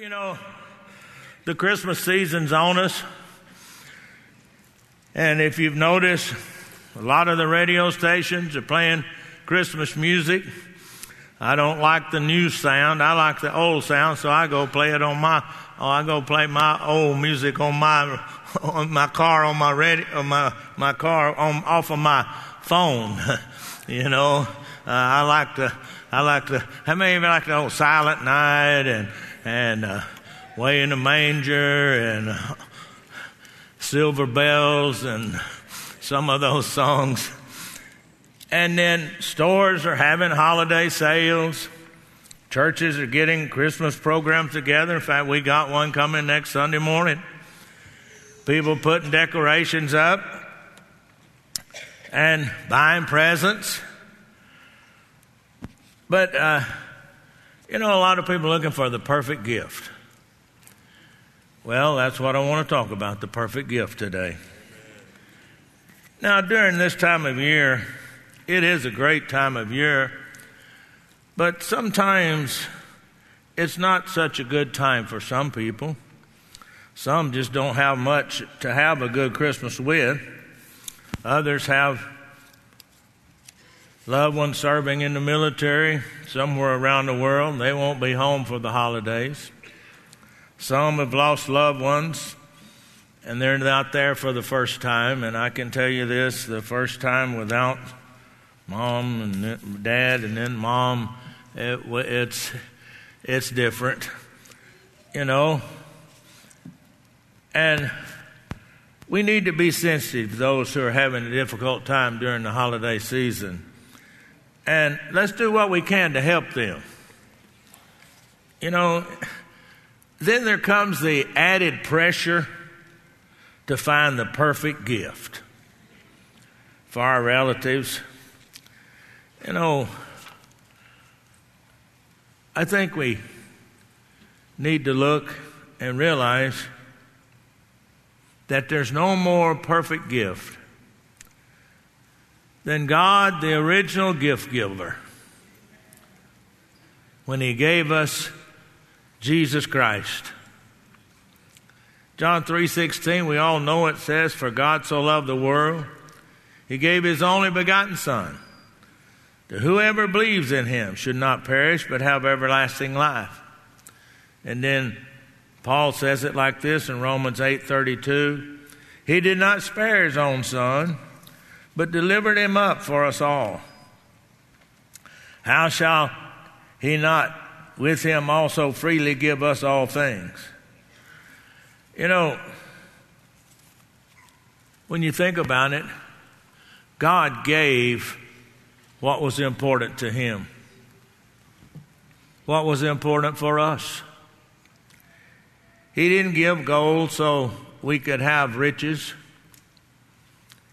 you know, the Christmas season's on us. And if you've noticed, a lot of the radio stations are playing Christmas music. I don't like the new sound. I like the old sound, so I go play it on my. Oh, I go play my old music on my on my car on my radio on my my car on off of my phone. you know, uh, I like the I like the. How many of you like the old Silent Night and and uh, Way in the Manger and uh, Silver Bells and some of those songs? And then stores are having holiday sales. Churches are getting Christmas programs together. In fact, we got one coming next Sunday morning. People putting decorations up and buying presents. But, uh, you know, a lot of people are looking for the perfect gift. Well, that's what I want to talk about the perfect gift today. Now, during this time of year, it is a great time of year, but sometimes it's not such a good time for some people. Some just don't have much to have a good Christmas with. Others have loved ones serving in the military somewhere around the world. They won't be home for the holidays. Some have lost loved ones and they're out there for the first time. And I can tell you this the first time without mom and dad and then mom, it, it's, it's different, you know. And we need to be sensitive to those who are having a difficult time during the holiday season. And let's do what we can to help them. You know, then there comes the added pressure to find the perfect gift for our relatives. You know, I think we need to look and realize that there's no more perfect gift than God, the original gift giver, when He gave us Jesus Christ. John 3:16 we all know it says for God so loved the world he gave his only begotten son that whoever believes in him should not perish but have everlasting life. And then Paul says it like this in Romans 8:32 He did not spare his own son but delivered him up for us all. How shall he not with him also freely give us all things? You know, when you think about it, God gave what was important to him. What was important for us? He didn't give gold so we could have riches.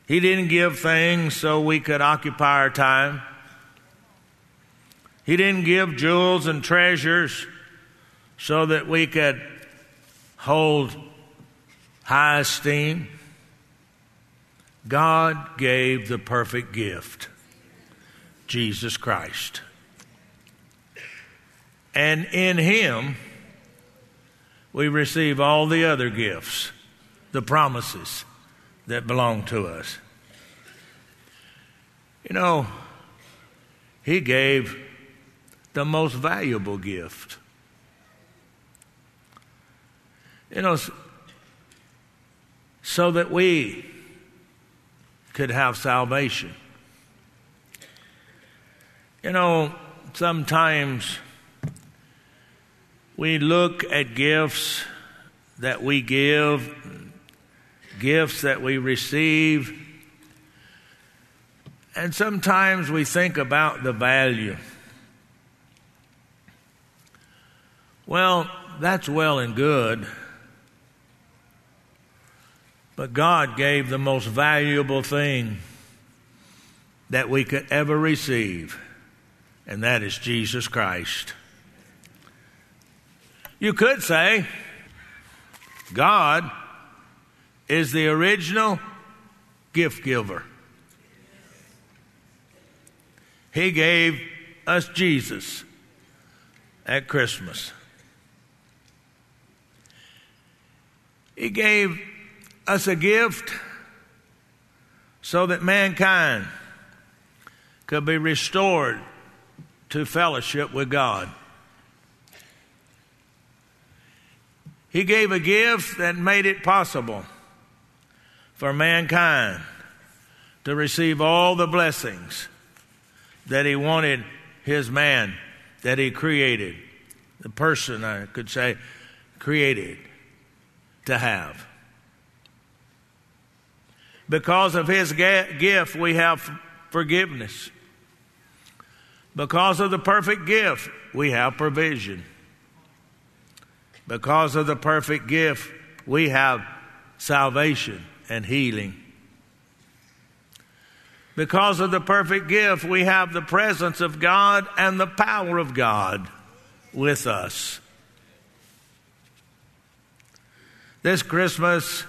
He didn't give things so we could occupy our time. He didn't give jewels and treasures so that we could hold high esteem. God gave the perfect gift Jesus Christ. And in Him, we receive all the other gifts, the promises that belong to us. You know, He gave the most valuable gift. You know, so that we could have salvation. You know, sometimes we look at gifts that we give gifts that we receive. And sometimes we think about the value. Well, that's well and good. But God gave the most valuable thing that we could ever receive, and that is Jesus Christ. You could say, God is the original gift giver. He gave us Jesus at Christmas. He gave us a gift so that mankind could be restored to fellowship with God. He gave a gift that made it possible for mankind to receive all the blessings that He wanted His man that He created, the person, I could say, created to have. Because of His gift, we have forgiveness. Because of the perfect gift, we have provision. Because of the perfect gift, we have salvation and healing. Because of the perfect gift, we have the presence of God and the power of God with us. This Christmas,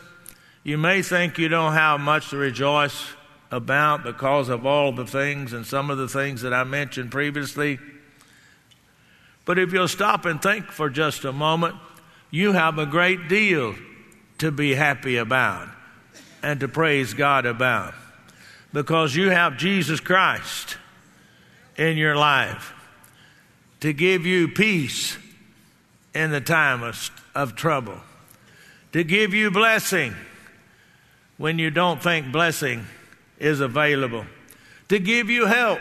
you may think you don't have much to rejoice about because of all the things and some of the things that I mentioned previously. But if you'll stop and think for just a moment, you have a great deal to be happy about and to praise God about. Because you have Jesus Christ in your life to give you peace in the time of, of trouble, to give you blessing when you don't think blessing is available, to give you help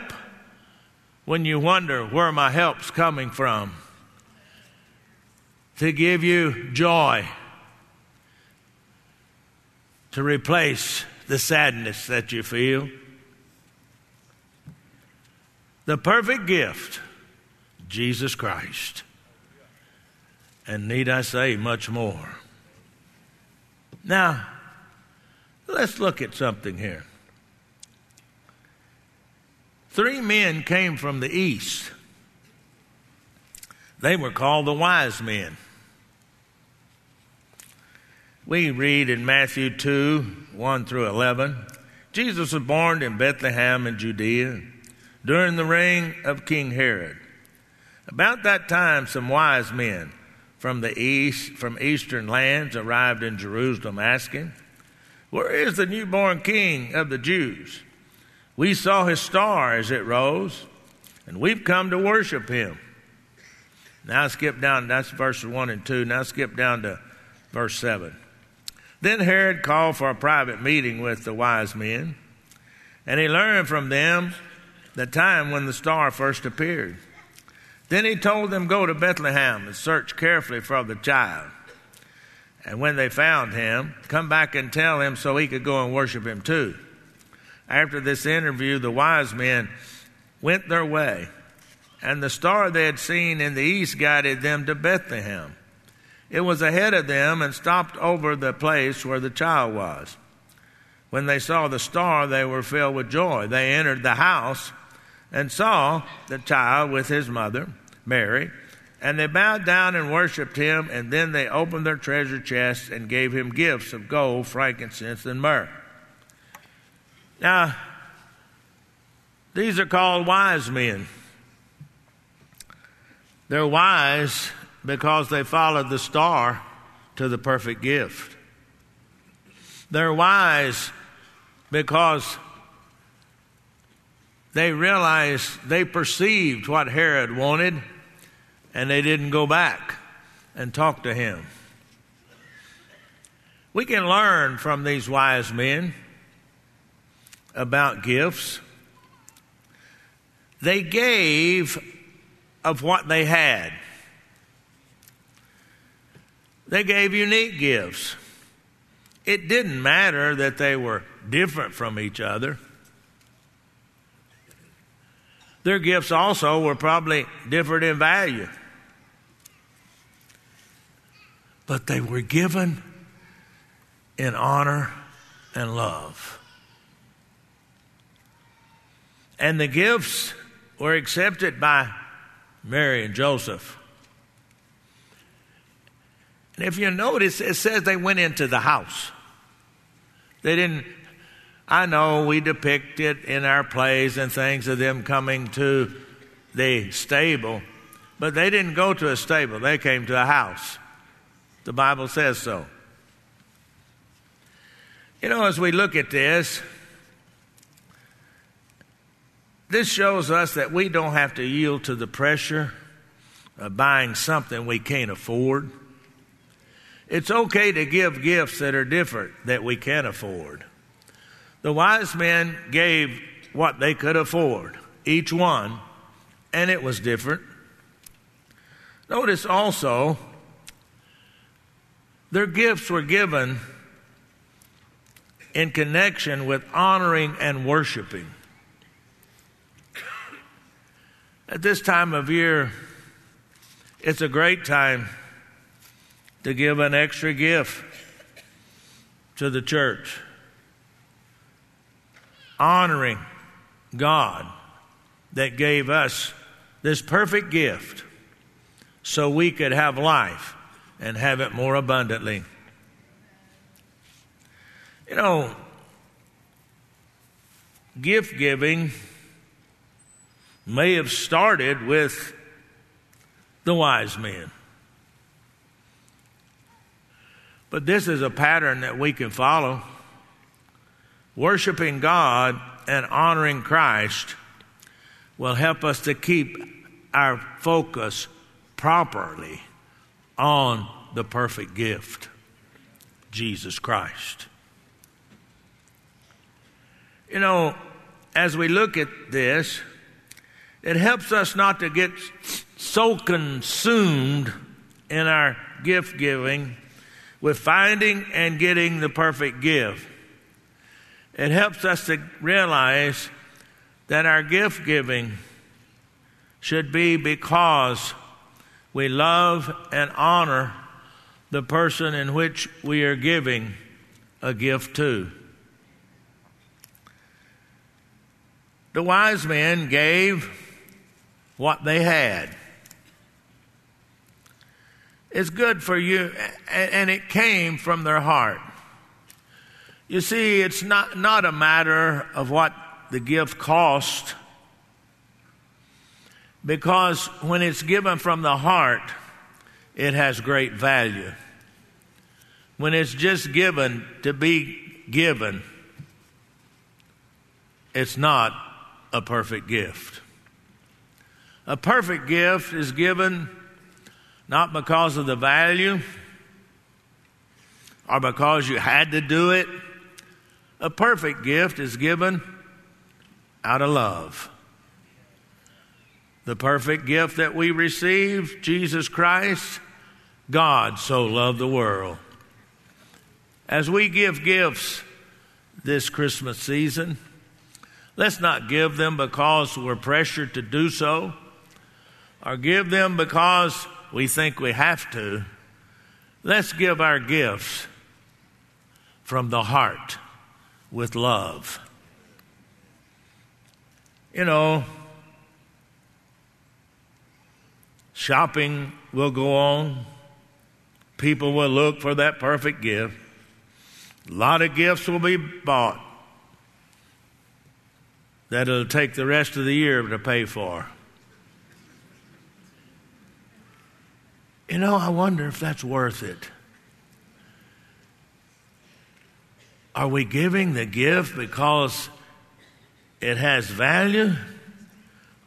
when you wonder where my help's coming from. To give you joy, to replace the sadness that you feel. The perfect gift, Jesus Christ. And need I say much more? Now, let's look at something here. Three men came from the east. They were called the wise men. We read in Matthew 2 1 through 11 Jesus was born in Bethlehem in Judea during the reign of King Herod. About that time, some wise men from the east, from eastern lands, arrived in Jerusalem asking, Where is the newborn king of the Jews? We saw his star as it rose, and we've come to worship him. Now skip down, that's verses 1 and 2. Now skip down to verse 7. Then Herod called for a private meeting with the wise men, and he learned from them the time when the star first appeared. Then he told them, Go to Bethlehem and search carefully for the child. And when they found him, come back and tell him so he could go and worship him too. After this interview, the wise men went their way, and the star they had seen in the east guided them to Bethlehem. It was ahead of them and stopped over the place where the child was. When they saw the star, they were filled with joy. They entered the house and saw the child with his mother, Mary, and they bowed down and worshiped him, and then they opened their treasure chests and gave him gifts of gold, frankincense, and myrrh. Now, these are called wise men. They're wise because they followed the star to the perfect gift. They're wise because they realized, they perceived what Herod wanted, and they didn't go back and talk to him. We can learn from these wise men about gifts. They gave of what they had. They gave unique gifts. It didn't matter that they were different from each other. Their gifts also were probably different in value. But they were given in honor and love. And the gifts were accepted by Mary and Joseph. And if you notice, it says they went into the house. They didn't, I know we depict it in our plays and things of them coming to the stable, but they didn't go to a stable, they came to a house. The Bible says so. You know, as we look at this, this shows us that we don't have to yield to the pressure of buying something we can't afford. It's okay to give gifts that are different that we can afford. The wise men gave what they could afford, each one, and it was different. Notice also, their gifts were given in connection with honoring and worshiping. At this time of year, it's a great time to give an extra gift to the church, honoring God that gave us this perfect gift so we could have life and have it more abundantly. You know, gift giving may have started with the wise men. But this is a pattern that we can follow. Worshiping God and honoring Christ will help us to keep our focus properly on the perfect gift, Jesus Christ. You know, as we look at this, it helps us not to get so consumed in our gift giving with finding and getting the perfect gift. It helps us to realize that our gift giving should be because we love and honor the person in which we are giving a gift to. The wise men gave what they had. It's good for you, and it came from their heart. You see, it's not, not a matter of what the gift cost, because when it's given from the heart, it has great value. When it's just given to be given, it's not a perfect gift. A perfect gift is given not because of the value or because you had to do it. A perfect gift is given out of love. The perfect gift that we receive, Jesus Christ, God so loved the world. As we give gifts this Christmas season, let's not give them because we're pressured to do so or give them because we think we have to. Let's give our gifts from the heart with love. You know, shopping will go on. People will look for that perfect gift. A lot of gifts will be bought that it'll take the rest of the year to pay for. You know, I wonder if that's worth it. Are we giving the gift because it has value?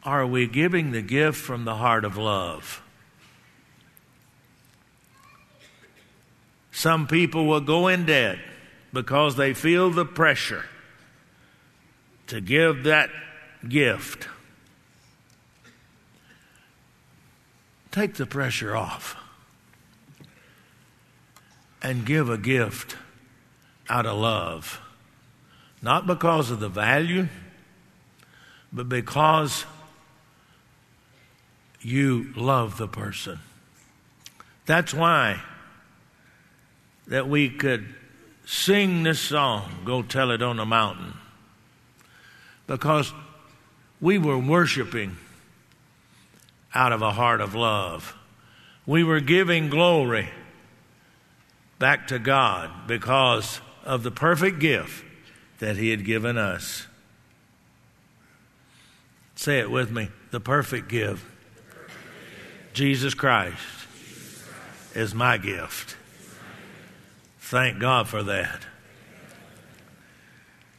Are we giving the gift from the heart of love? Some people will go in debt because they feel the pressure to give that gift. Take the pressure off and give a gift out of love. Not because of the value, but because you love the person. That's why that we could sing this song, Go Tell It on the Mountain, because we were worshiping out of a heart of love. We were giving glory back to God because of the perfect gift that He had given us. Say it with me the perfect gift. Jesus Christ is my gift. Thank God for that.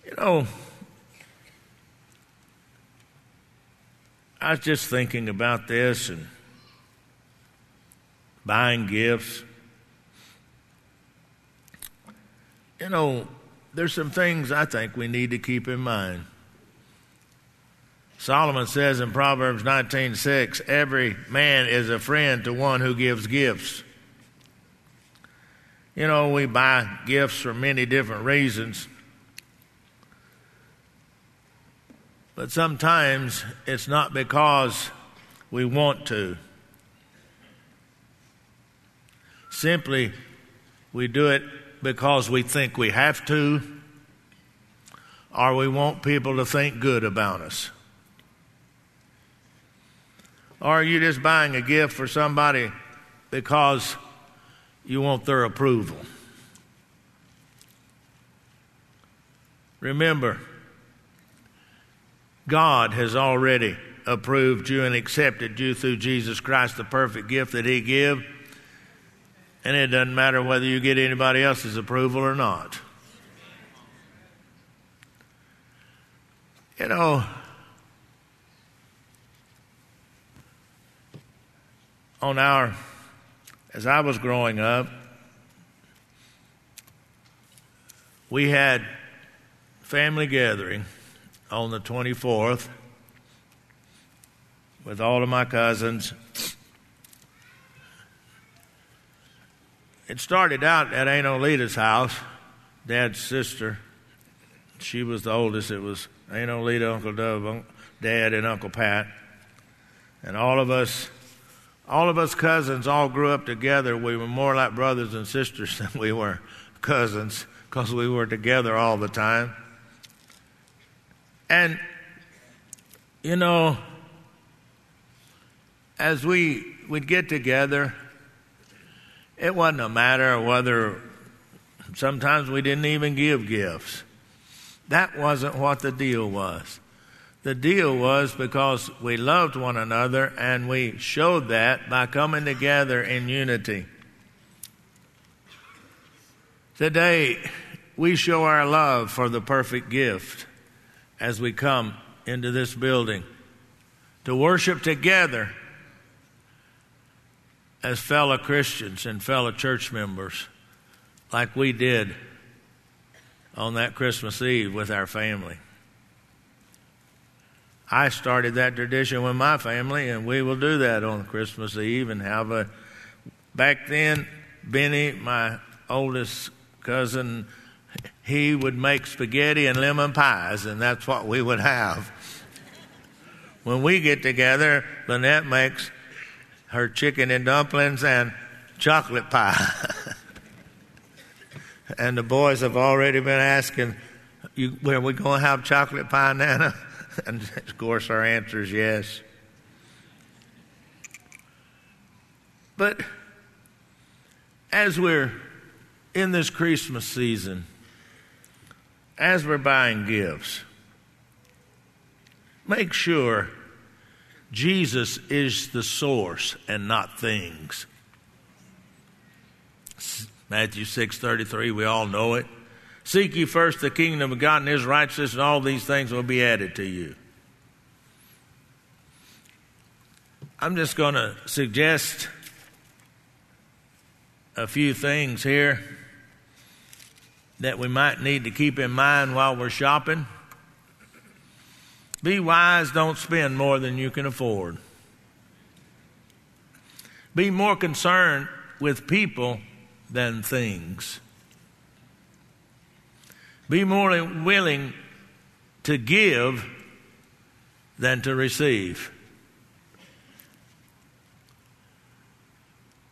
You know, I was just thinking about this and buying gifts. You know, there's some things I think we need to keep in mind. Solomon says in Proverbs 19:6, every man is a friend to one who gives gifts. You know, we buy gifts for many different reasons. But sometimes it's not because we want to. Simply, we do it because we think we have to, or we want people to think good about us. Or are you just buying a gift for somebody because you want their approval? Remember, God has already approved you and accepted you through Jesus Christ, the perfect gift that He gave. And it doesn't matter whether you get anybody else's approval or not. You know, on our, as I was growing up, we had family gathering on the 24th with all of my cousins. It started out at Aunt Olita's house, Dad's sister. She was the oldest. It was Aunt Olita, Uncle Dove, Dad, and Uncle Pat. And all of us all of us cousins all grew up together. We were more like brothers and sisters than we were cousins because we were together all the time. And, you know, as we would get together, it wasn't a matter of whether sometimes we didn't even give gifts. That wasn't what the deal was. The deal was because we loved one another and we showed that by coming together in unity. Today, we show our love for the perfect gift as we come into this building to worship together as fellow Christians and fellow church members, like we did on that Christmas Eve with our family. I started that tradition with my family, and we will do that on Christmas Eve and have a. Back then, Benny, my oldest cousin, he would make spaghetti and lemon pies, and that's what we would have. When we get together, Lynette makes her chicken and dumplings and chocolate pie. and the boys have already been asking, you, are we going to have chocolate pie, Nana? And of course, our answer is yes. But as we're in this Christmas season, as we're buying gifts, make sure Jesus is the source and not things. Matthew 6:33 we all know it. Seek ye first the kingdom of God and his righteousness, and all these things will be added to you. I'm just going to suggest a few things here that we might need to keep in mind while we're shopping. Be wise, don't spend more than you can afford. Be more concerned with people than things. Be more willing to give than to receive.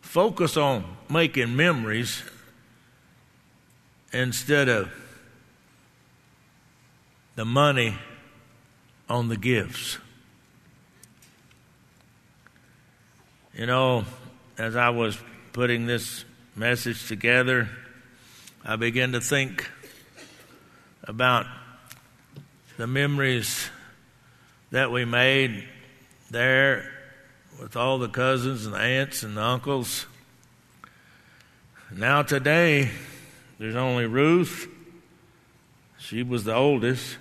Focus on making memories instead of the money on the gifts. You know, as I was putting this message together, I began to think about the memories that we made there with all the cousins and the aunts and the uncles. Now, today, there's only Ruth, She was the oldest.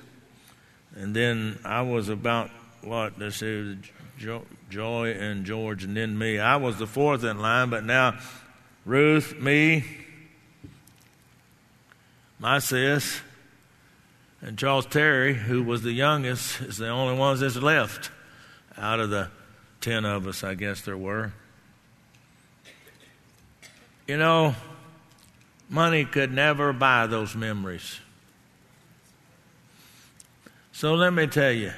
And then I was about, what, they say, Joy and George, and then me. I was the fourth in line, but now Ruth, me, my sis, and Charles Terry, who was the youngest, is the only ones that's left out of the ten of us, I guess there were. You know, money could never buy those memories. So let me tell you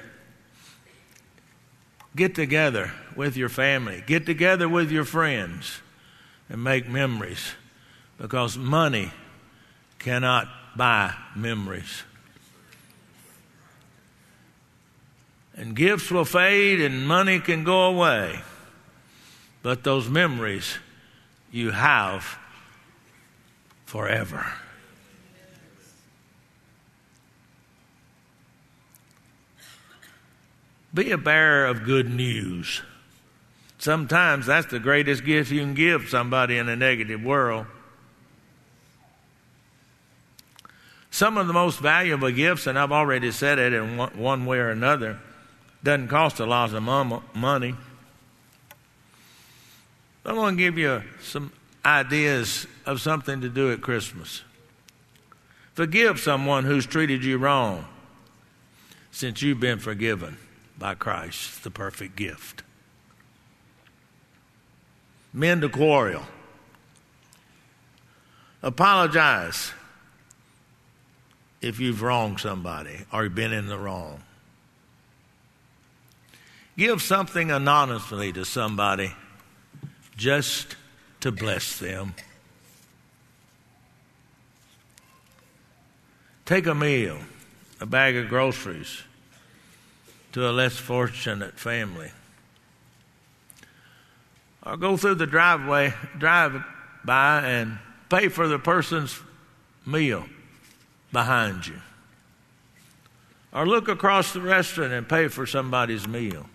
get together with your family, get together with your friends, and make memories because money cannot buy memories. And gifts will fade and money can go away. But those memories you have forever. Be a bearer of good news. Sometimes that's the greatest gift you can give somebody in a negative world. Some of the most valuable gifts, and I've already said it in one way or another, doesn't cost a lot of money. I'm going to give you some ideas of something to do at Christmas. Forgive someone who's treated you wrong since you've been forgiven by Christ, the perfect gift. Mend a quarrel. Apologize if you've wronged somebody or been in the wrong. Give something anonymously to somebody just to bless them. Take a meal, a bag of groceries to a less fortunate family. Or go through the driveway, drive by and pay for the person's meal behind you. Or look across the restaurant and pay for somebody's meal.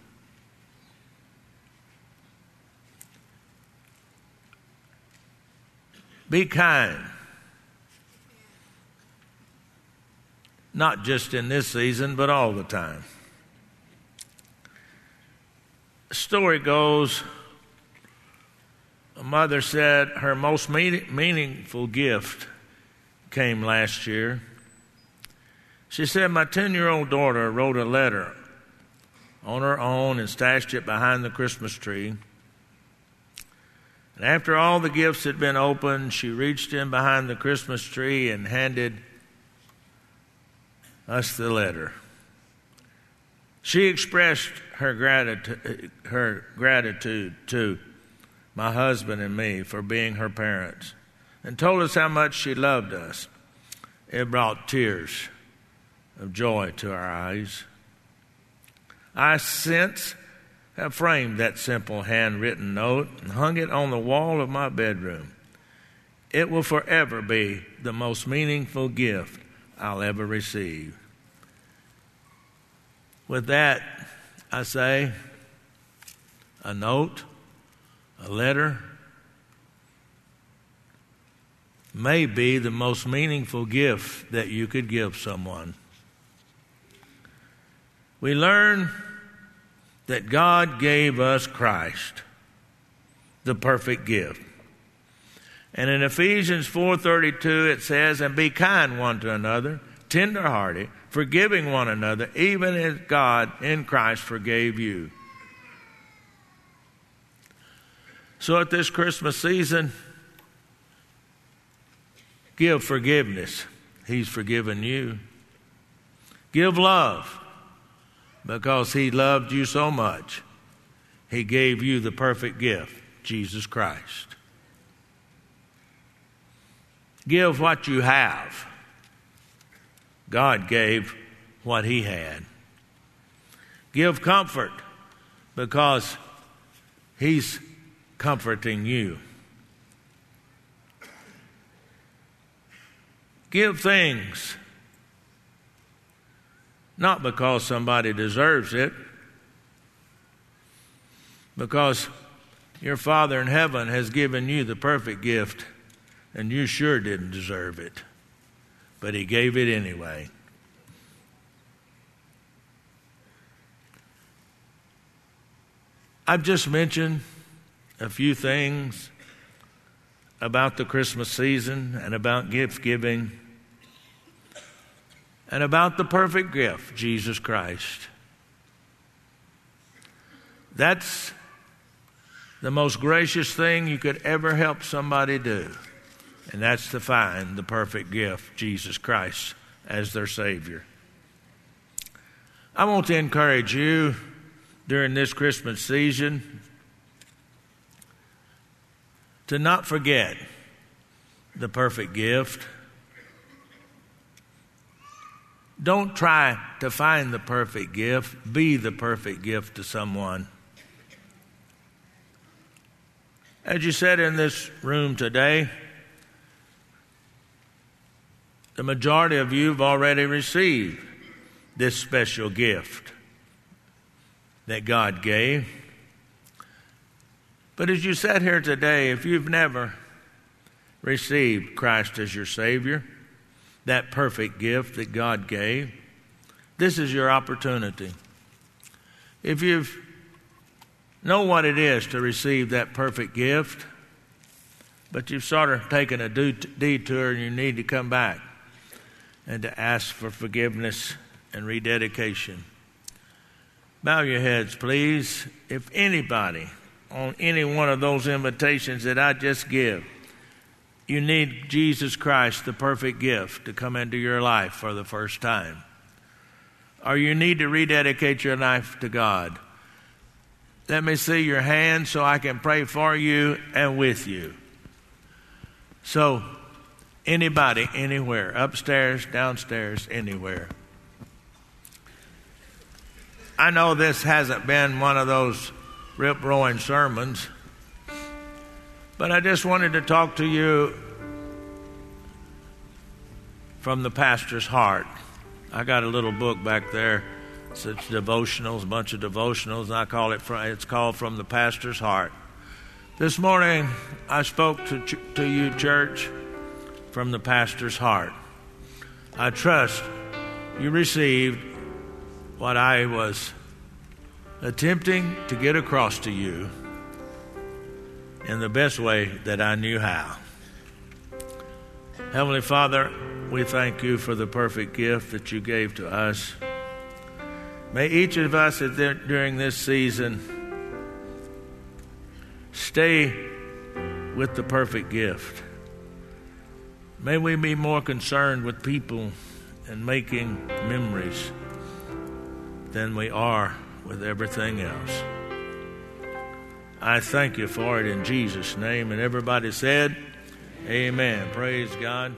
Be kind. Not just in this season, but all the time. Story goes a mother said her most meaningful gift came last year. She said, My 10 year old daughter wrote a letter on her own and stashed it behind the Christmas tree. And after all the gifts had been opened, she reached in behind the Christmas tree and handed us the letter. She expressed her gratitude, her gratitude to my husband and me for being her parents and told us how much she loved us. It brought tears of joy to our eyes. I since have framed that simple handwritten note and hung it on the wall of my bedroom. It will forever be the most meaningful gift I'll ever receive. With that, I say a note, a letter, may be the most meaningful gift that you could give someone. We learn that God gave us Christ, the perfect gift. And in Ephesians 4:32 it says, "And be kind one to another, tenderhearted, forgiving one another, even as God in Christ forgave you." So at this Christmas season, give forgiveness. He's forgiven you. Give love because He loved you so much, He gave you the perfect gift, Jesus Christ. Give what you have. God gave what He had. Give comfort because He's comforting you. Give things not because somebody deserves it, because your Father in heaven has given you the perfect gift, and you sure didn't deserve it, but He gave it anyway. I've just mentioned a few things about the Christmas season and about gift giving and about the perfect gift, Jesus Christ. That's the most gracious thing you could ever help somebody do, and that's to find the perfect gift, Jesus Christ, as their Savior. I want to encourage you during this Christmas season to not forget the perfect gift. Don't try to find the perfect gift, be the perfect gift to someone. As you said in this room today, the majority of you have already received this special gift that God gave. But as you sat here today, if you've never received Christ as your Savior, that perfect gift that God gave, this is your opportunity. If you've know what it is to receive that perfect gift, but you've sort of taken a detour and you need to come back and to ask for forgiveness and rededication. Bow your heads, please. If anybody on any one of those invitations that I just give, you need Jesus Christ, the perfect gift, to come into your life for the first time. Or you need to rededicate your life to God. Let me see your hand so I can pray for you and with you. So, anybody, anywhere, upstairs, downstairs, anywhere. I know this hasn't been one of those rip roaring sermons. But I just wanted to talk to you from the pastor's heart. I got a little book back there. It's devotionals, a bunch of devotionals, I call it. From, it's called "From the Pastor's Heart." This morning, I spoke to to you, church, from the pastor's heart. I trust you received what I was attempting to get across to you in the best way that I knew how. Heavenly Father, we thank you for the perfect gift that you gave to us. May each of us during this season stay with the perfect gift. May we be more concerned with people and making memories than we are with everything else. I thank you for it in Jesus' name. And everybody said, Amen. Praise God.